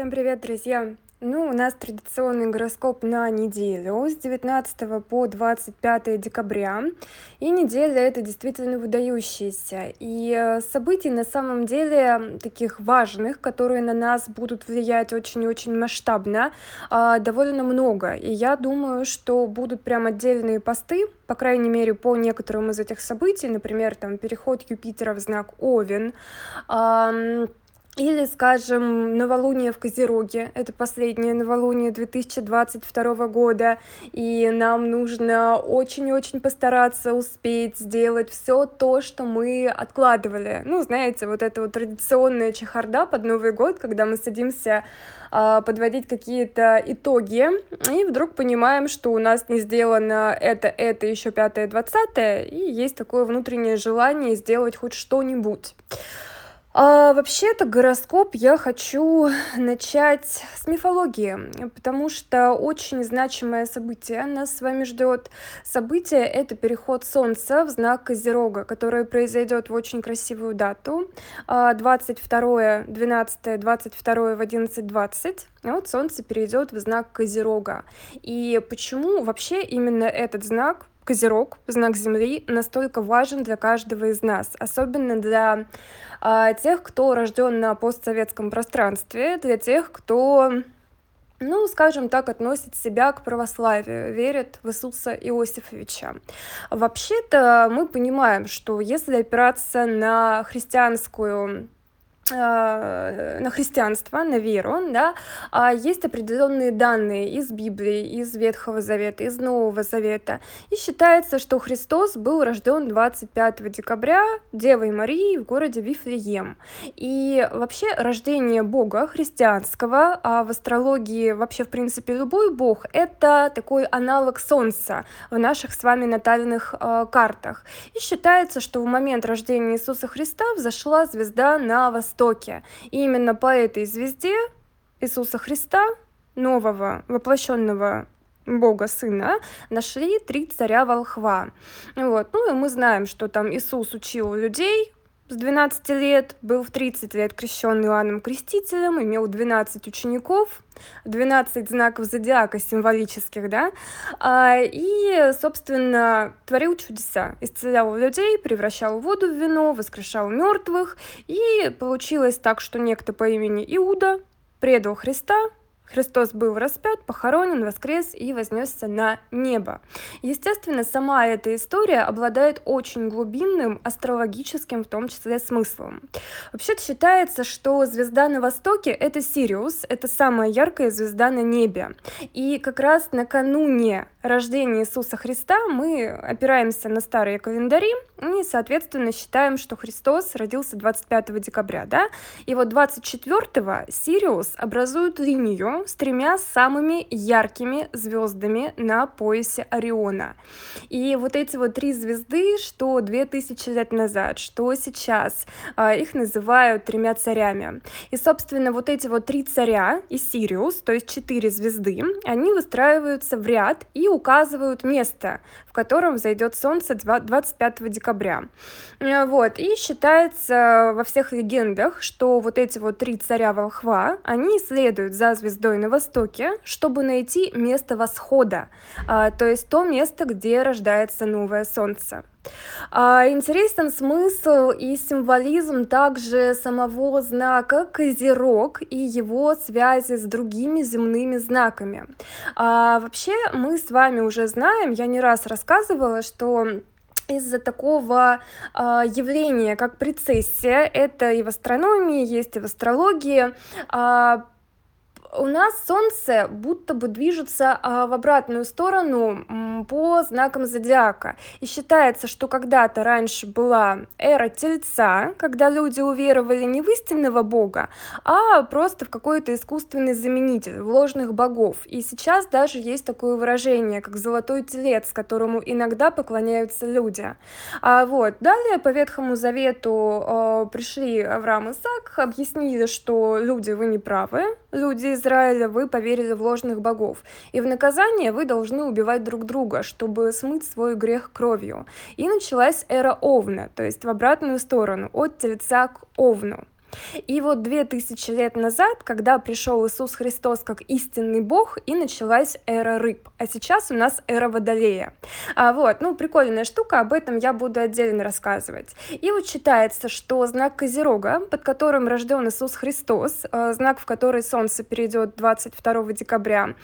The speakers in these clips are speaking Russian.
Всем привет, друзья! Ну, у нас традиционный гороскоп на неделю с 19 по 25 декабря. И неделя это действительно выдающаяся. И э, событий на самом деле таких важных, которые на нас будут влиять очень-очень масштабно, а, довольно много. И я думаю, что будут прям отдельные посты, по крайней мере, по некоторым из этих событий, например, там переход Юпитера в знак Овен, или, скажем, новолуние в Козероге. Это последнее новолуние 2022 года. И нам нужно очень-очень постараться успеть сделать все то, что мы откладывали. Ну, знаете, вот это вот традиционная чехарда под Новый год, когда мы садимся а, подводить какие-то итоги, и вдруг понимаем, что у нас не сделано это, это, еще пятое, двадцатое, и есть такое внутреннее желание сделать хоть что-нибудь. А, вообще-то гороскоп я хочу начать с мифологии, потому что очень значимое событие нас с вами ждет. Событие — это переход Солнца в знак Козерога, которое произойдет в очень красивую дату, 22, 12, 22 в 11.20. Вот Солнце перейдет в знак Козерога. И почему вообще именно этот знак Козерог, знак Земли, настолько важен для каждого из нас, особенно для а, тех, кто рожден на постсоветском пространстве, для тех, кто ну, скажем так, относит себя к православию, верит в Иисуса Иосифовича. Вообще-то мы понимаем, что если опираться на христианскую на христианство, на веру, да, а есть определенные данные из Библии, из Ветхого Завета, из Нового Завета. И считается, что Христос был рожден 25 декабря Девой Марии в городе Вифлеем. И вообще рождение Бога христианского, а в астрологии вообще в принципе любой Бог, это такой аналог Солнца в наших с вами натальных э, картах. И считается, что в момент рождения Иисуса Христа взошла звезда на восток Востоке. И именно по этой звезде Иисуса Христа, нового воплощенного Бога Сына, нашли три царя волхва. Вот. Ну и мы знаем, что там Иисус учил людей, с 12 лет, был в 30 лет крещен Иоанном Крестителем, имел 12 учеников, 12 знаков зодиака символических, да, а, и, собственно, творил чудеса, исцелял людей, превращал воду в вино, воскрешал мертвых, и получилось так, что некто по имени Иуда предал Христа, Христос был распят, похоронен, воскрес и вознесся на небо. Естественно, сама эта история обладает очень глубинным астрологическим, в том числе, смыслом. Вообще считается, что звезда на востоке — это Сириус, это самая яркая звезда на небе. И как раз накануне рождения Иисуса Христа мы опираемся на старые календари и, соответственно, считаем, что Христос родился 25 декабря, да? И вот 24-го Сириус образует линию, с тремя самыми яркими звездами на поясе Ориона. И вот эти вот три звезды, что 2000 лет назад, что сейчас, а, их называют тремя царями. И, собственно, вот эти вот три царя и Сириус, то есть четыре звезды, они выстраиваются в ряд и указывают место, в котором зайдет солнце 25 декабря. Э, вот. И считается во всех легендах, что вот эти вот три царя волхва, они следуют за звездой на востоке, чтобы найти место восхода, а, то есть то место, где рождается новое солнце. А, интересен смысл и символизм также самого знака Козерог и его связи с другими земными знаками. А, вообще мы с вами уже знаем, я не раз рассказывала, что из-за такого э, явления, как прецессия, это и в астрономии есть, и в астрологии, э, у нас Солнце будто бы движется а, в обратную сторону по знакам зодиака. И считается, что когда-то раньше была эра Тельца, когда люди уверовали не в истинного бога, а просто в какой-то искусственный заменитель, в ложных богов. И сейчас даже есть такое выражение, как золотой телец, которому иногда поклоняются люди. А вот. Далее по Ветхому Завету э, пришли Авраам и Исаак, объяснили, что люди, вы не правы, люди Израиля, вы поверили в ложных богов. И в наказание вы должны убивать друг друга, чтобы смыть свой грех кровью. И началась эра Овна, то есть в обратную сторону, от Тельца к Овну. И вот две тысячи лет назад, когда пришел Иисус Христос как истинный Бог, и началась эра рыб. А сейчас у нас эра Водолея. А, вот, ну, прикольная штука, об этом я буду отдельно рассказывать. И вот считается, что знак Козерога, под которым рожден Иисус Христос, э, знак, в который Солнце перейдет 22 декабря,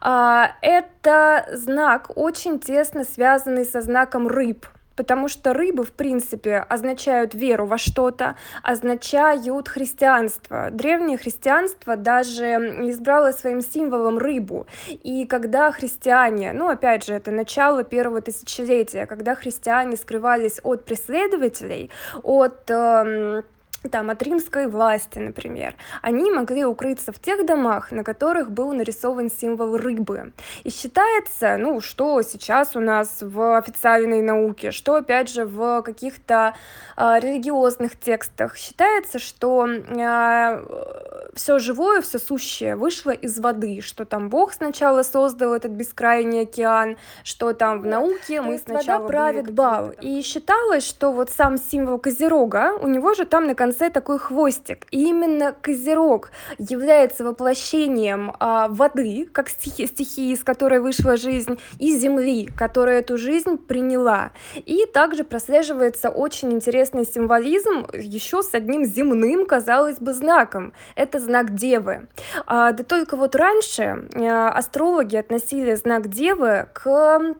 э, это знак очень тесно связанный со знаком рыб. Потому что рыбы, в принципе, означают веру во что-то, означают христианство. Древнее христианство даже избрало своим символом рыбу. И когда христиане, ну, опять же, это начало первого тысячелетия, когда христиане скрывались от преследователей, от... Э, там, от римской власти, например, они могли укрыться в тех домах, на которых был нарисован символ рыбы. И считается, ну, что сейчас у нас в официальной науке, что, опять же, в каких-то э, религиозных текстах, считается, что э, все живое, все сущее вышло из воды, что там Бог сначала создал этот бескрайний океан, что там в науке мы сначала... Вода правит бал. И считалось, что вот сам символ Козерога, у него же там на конце конце такой хвостик. И именно Козерог является воплощением а, воды, как стихи, стихии, из которой вышла жизнь, и земли, которая эту жизнь приняла. И также прослеживается очень интересный символизм еще с одним земным, казалось бы, знаком. Это знак Девы. А, да только вот раньше а, астрологи относили знак Девы к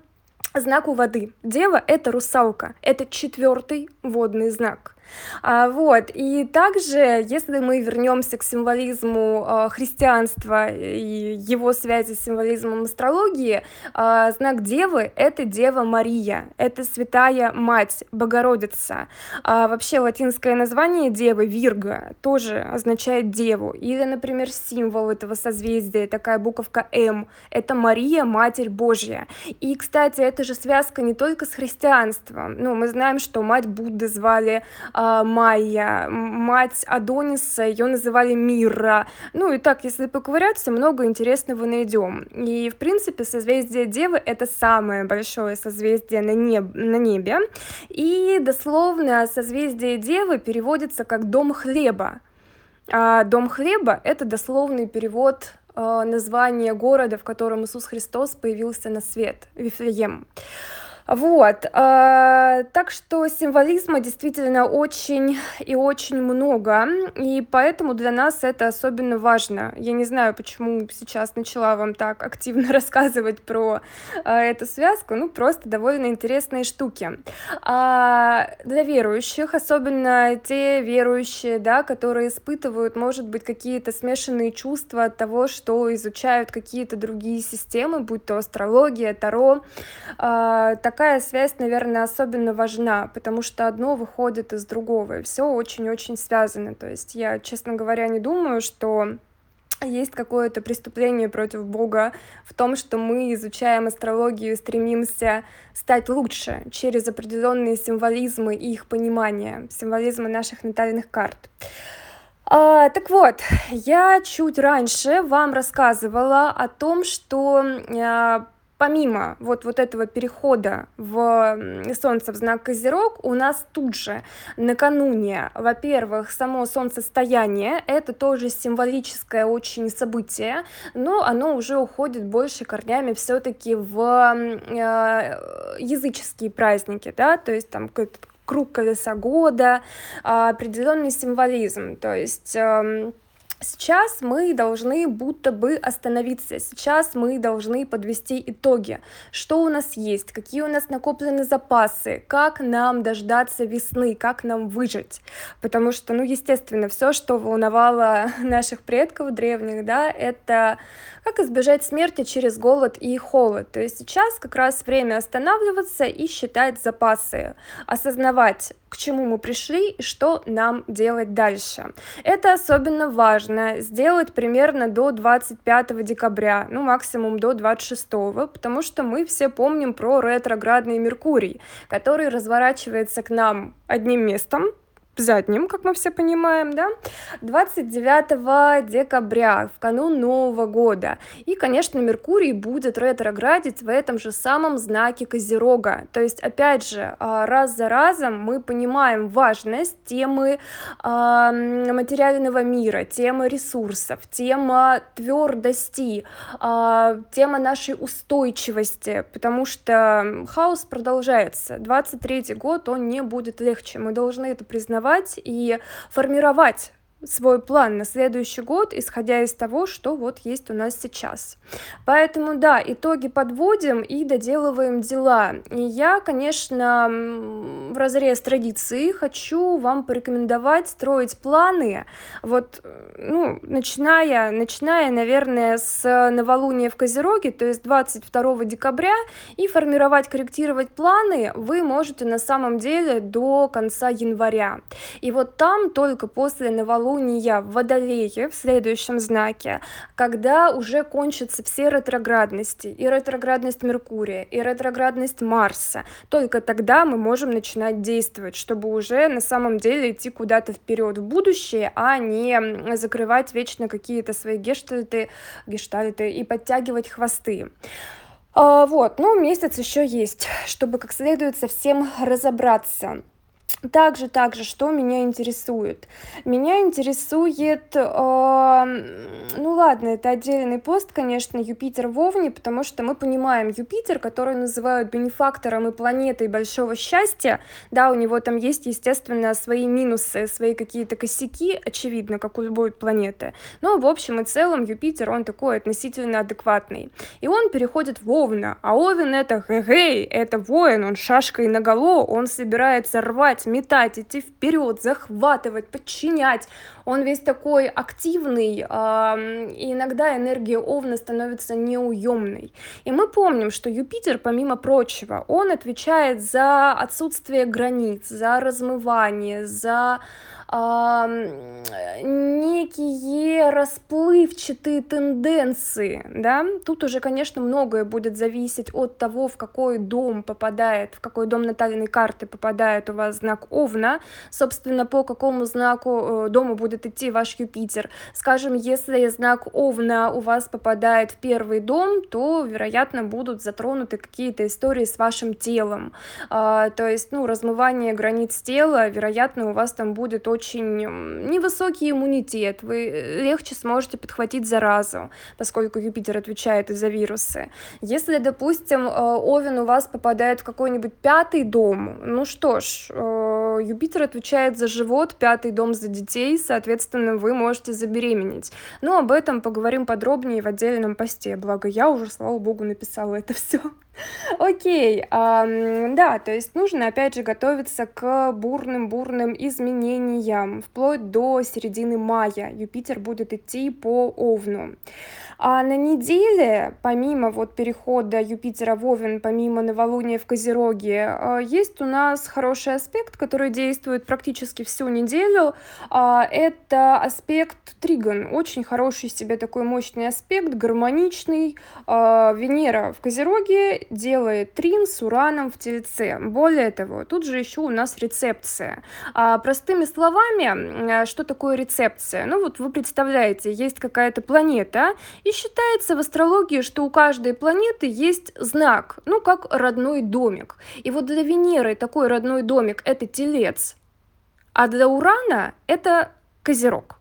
знаку воды. Дева — это русалка, это четвертый водный знак. А, вот, и также, если мы вернемся к символизму а, христианства и его связи с символизмом астрологии, а, знак Девы — это Дева Мария, это Святая Мать, Богородица. А, вообще латинское название Девы, Вирга, тоже означает Деву. Или, например, символ этого созвездия, такая буковка М, это Мария, Матерь Божья. И, кстати, это же связка не только с христианством. Ну, мы знаем, что мать Будды звали а, Майя, мать Адониса, ее называли Мира. Ну и так, если поковыряться, много интересного найдем. И, в принципе, созвездие Девы — это самое большое созвездие на, неб на небе. И дословно созвездие Девы переводится как «дом хлеба». А дом хлеба — это дословный перевод э, названия города, в котором Иисус Христос появился на свет, Вифлеем. Вот, э, так что символизма действительно очень и очень много, и поэтому для нас это особенно важно. Я не знаю, почему сейчас начала вам так активно рассказывать про э, эту связку, ну просто довольно интересные штуки. А для верующих, особенно те верующие, да, которые испытывают, может быть, какие-то смешанные чувства от того, что изучают какие-то другие системы, будь то астрология, таро, э, такая связь, наверное, особенно важна, потому что одно выходит из другого, и все очень-очень связано. То есть я, честно говоря, не думаю, что есть какое-то преступление против Бога в том, что мы изучаем астрологию и стремимся стать лучше через определенные символизмы и их понимание, символизмы наших натальных карт. А, так вот, я чуть раньше вам рассказывала о том, что а, помимо вот, вот этого перехода в Солнце в знак Козерог, у нас тут же накануне, во-первых, само солнцестояние, это тоже символическое очень событие, но оно уже уходит больше корнями все-таки в э, языческие праздники, да, то есть там круг колеса года, э, определенный символизм, то есть э, Сейчас мы должны будто бы остановиться, сейчас мы должны подвести итоги, что у нас есть, какие у нас накоплены запасы, как нам дождаться весны, как нам выжить, потому что, ну, естественно, все, что волновало наших предков древних, да, это как избежать смерти через голод и холод. То есть сейчас как раз время останавливаться и считать запасы, осознавать, к чему мы пришли и что нам делать дальше. Это особенно важно сделать примерно до 25 декабря, ну максимум до 26, потому что мы все помним про ретроградный Меркурий, который разворачивается к нам одним местом, задним, как мы все понимаем, да, 29 декабря, в канун Нового года. И, конечно, Меркурий будет ретроградить в этом же самом знаке Козерога. То есть, опять же, а, раз за разом мы понимаем важность темы а, материального мира, темы ресурсов, тема твердости, а, тема нашей устойчивости, потому что хаос продолжается. 23 год, он не будет легче. Мы должны это признавать создавать и формировать свой план на следующий год, исходя из того, что вот есть у нас сейчас. Поэтому, да, итоги подводим и доделываем дела. И я, конечно, в разрез традиции хочу вам порекомендовать строить планы, вот, ну, начиная, начиная, наверное, с новолуния в Козероге, то есть 22 декабря, и формировать, корректировать планы вы можете на самом деле до конца января. И вот там только после новолуния новолуния в Водолее в следующем знаке, когда уже кончатся все ретроградности, и ретроградность Меркурия, и ретроградность Марса. Только тогда мы можем начинать действовать, чтобы уже на самом деле идти куда-то вперед в будущее, а не закрывать вечно какие-то свои гештальты, гештальты и подтягивать хвосты. А, вот, ну, месяц еще есть, чтобы как следует совсем разобраться. Также, также, что меня интересует? Меня интересует, э, ну ладно, это отдельный пост, конечно, Юпитер в потому что мы понимаем, Юпитер, который называют бенефактором и планетой большого счастья, да, у него там есть, естественно, свои минусы, свои какие-то косяки, очевидно, как у любой планеты, но в общем и целом Юпитер, он такой относительно адекватный, и он переходит в Овна, а Овен это, хе-хей, это воин, он шашкой наголо, он собирается рвать метать, идти вперед, захватывать, подчинять. Он весь такой активный, и иногда энергия Овна становится неуемной. И мы помним, что Юпитер, помимо прочего, он отвечает за отсутствие границ, за размывание, за некие расплывчатые тенденции, да, тут уже, конечно, многое будет зависеть от того, в какой дом попадает, в какой дом натальной карты попадает у вас знак Овна, собственно, по какому знаку э, дому будет идти ваш Юпитер. Скажем, если знак Овна у вас попадает в первый дом, то, вероятно, будут затронуты какие-то истории с вашим телом, а, то есть, ну, размывание границ тела, вероятно, у вас там будет очень очень невысокий иммунитет, вы э, легче сможете подхватить заразу, поскольку Юпитер отвечает и за вирусы. Если, допустим, э, Овен у вас попадает в какой-нибудь пятый дом, ну что ж, э, Юпитер отвечает за живот, пятый дом за детей, соответственно, вы можете забеременеть. Но об этом поговорим подробнее в отдельном посте, благо я уже, слава богу, написала это все. Окей, ам, да, то есть нужно опять же готовиться к бурным-бурным изменениям вплоть до середины мая. Юпитер будет идти по Овну. А на неделе, помимо вот перехода Юпитера в Овен, помимо новолуния в Козероге, а, есть у нас хороший аспект, который действует практически всю неделю. А, это аспект Тригон. Очень хороший себе такой мощный аспект, гармоничный. А, Венера в Козероге делает трин с Ураном в Тельце. Более того, тут же еще у нас рецепция. Простыми словами, что такое рецепция? Ну вот вы представляете, есть какая-то планета, и считается в астрологии, что у каждой планеты есть знак, ну как родной домик. И вот для Венеры такой родной домик это Телец, а для Урана это Козерог.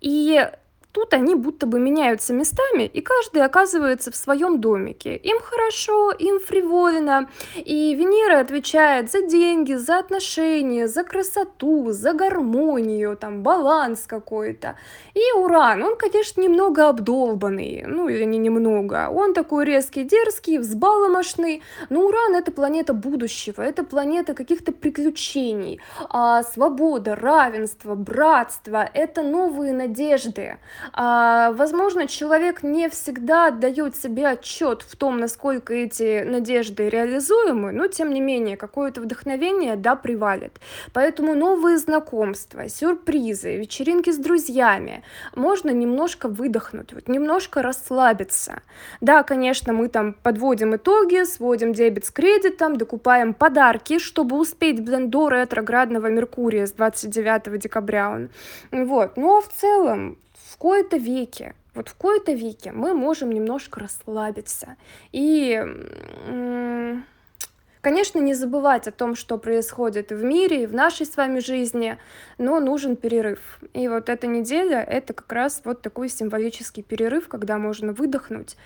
И Тут они будто бы меняются местами, и каждый оказывается в своем домике. Им хорошо, им фривольно. И Венера отвечает за деньги, за отношения, за красоту, за гармонию, там, баланс какой-то. И Уран, он, конечно, немного обдолбанный, ну или не немного. Он такой резкий, дерзкий, взбаломошный. Но Уран — это планета будущего, это планета каких-то приключений. А свобода, равенство, братство — это новые надежды. А, возможно, человек не всегда отдает себе отчет в том, насколько эти надежды реализуемы, но тем не менее какое-то вдохновение, да, привалит. Поэтому новые знакомства, сюрпризы, вечеринки с друзьями, можно немножко выдохнуть, вот, немножко расслабиться. Да, конечно, мы там подводим итоги, сводим дебет с кредитом, докупаем подарки, чтобы успеть, блин, до ретроградного Меркурия с 29 декабря. Вот, но в целом в кои-то веке, вот в кои-то веке мы можем немножко расслабиться и Конечно, не забывать о том, что происходит в мире, и в нашей с вами жизни, но нужен перерыв. И вот эта неделя — это как раз вот такой символический перерыв, когда можно выдохнуть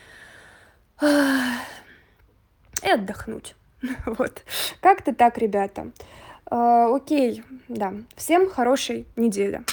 и отдохнуть. Вот. Как-то так, ребята. А, окей, да. Всем хорошей недели.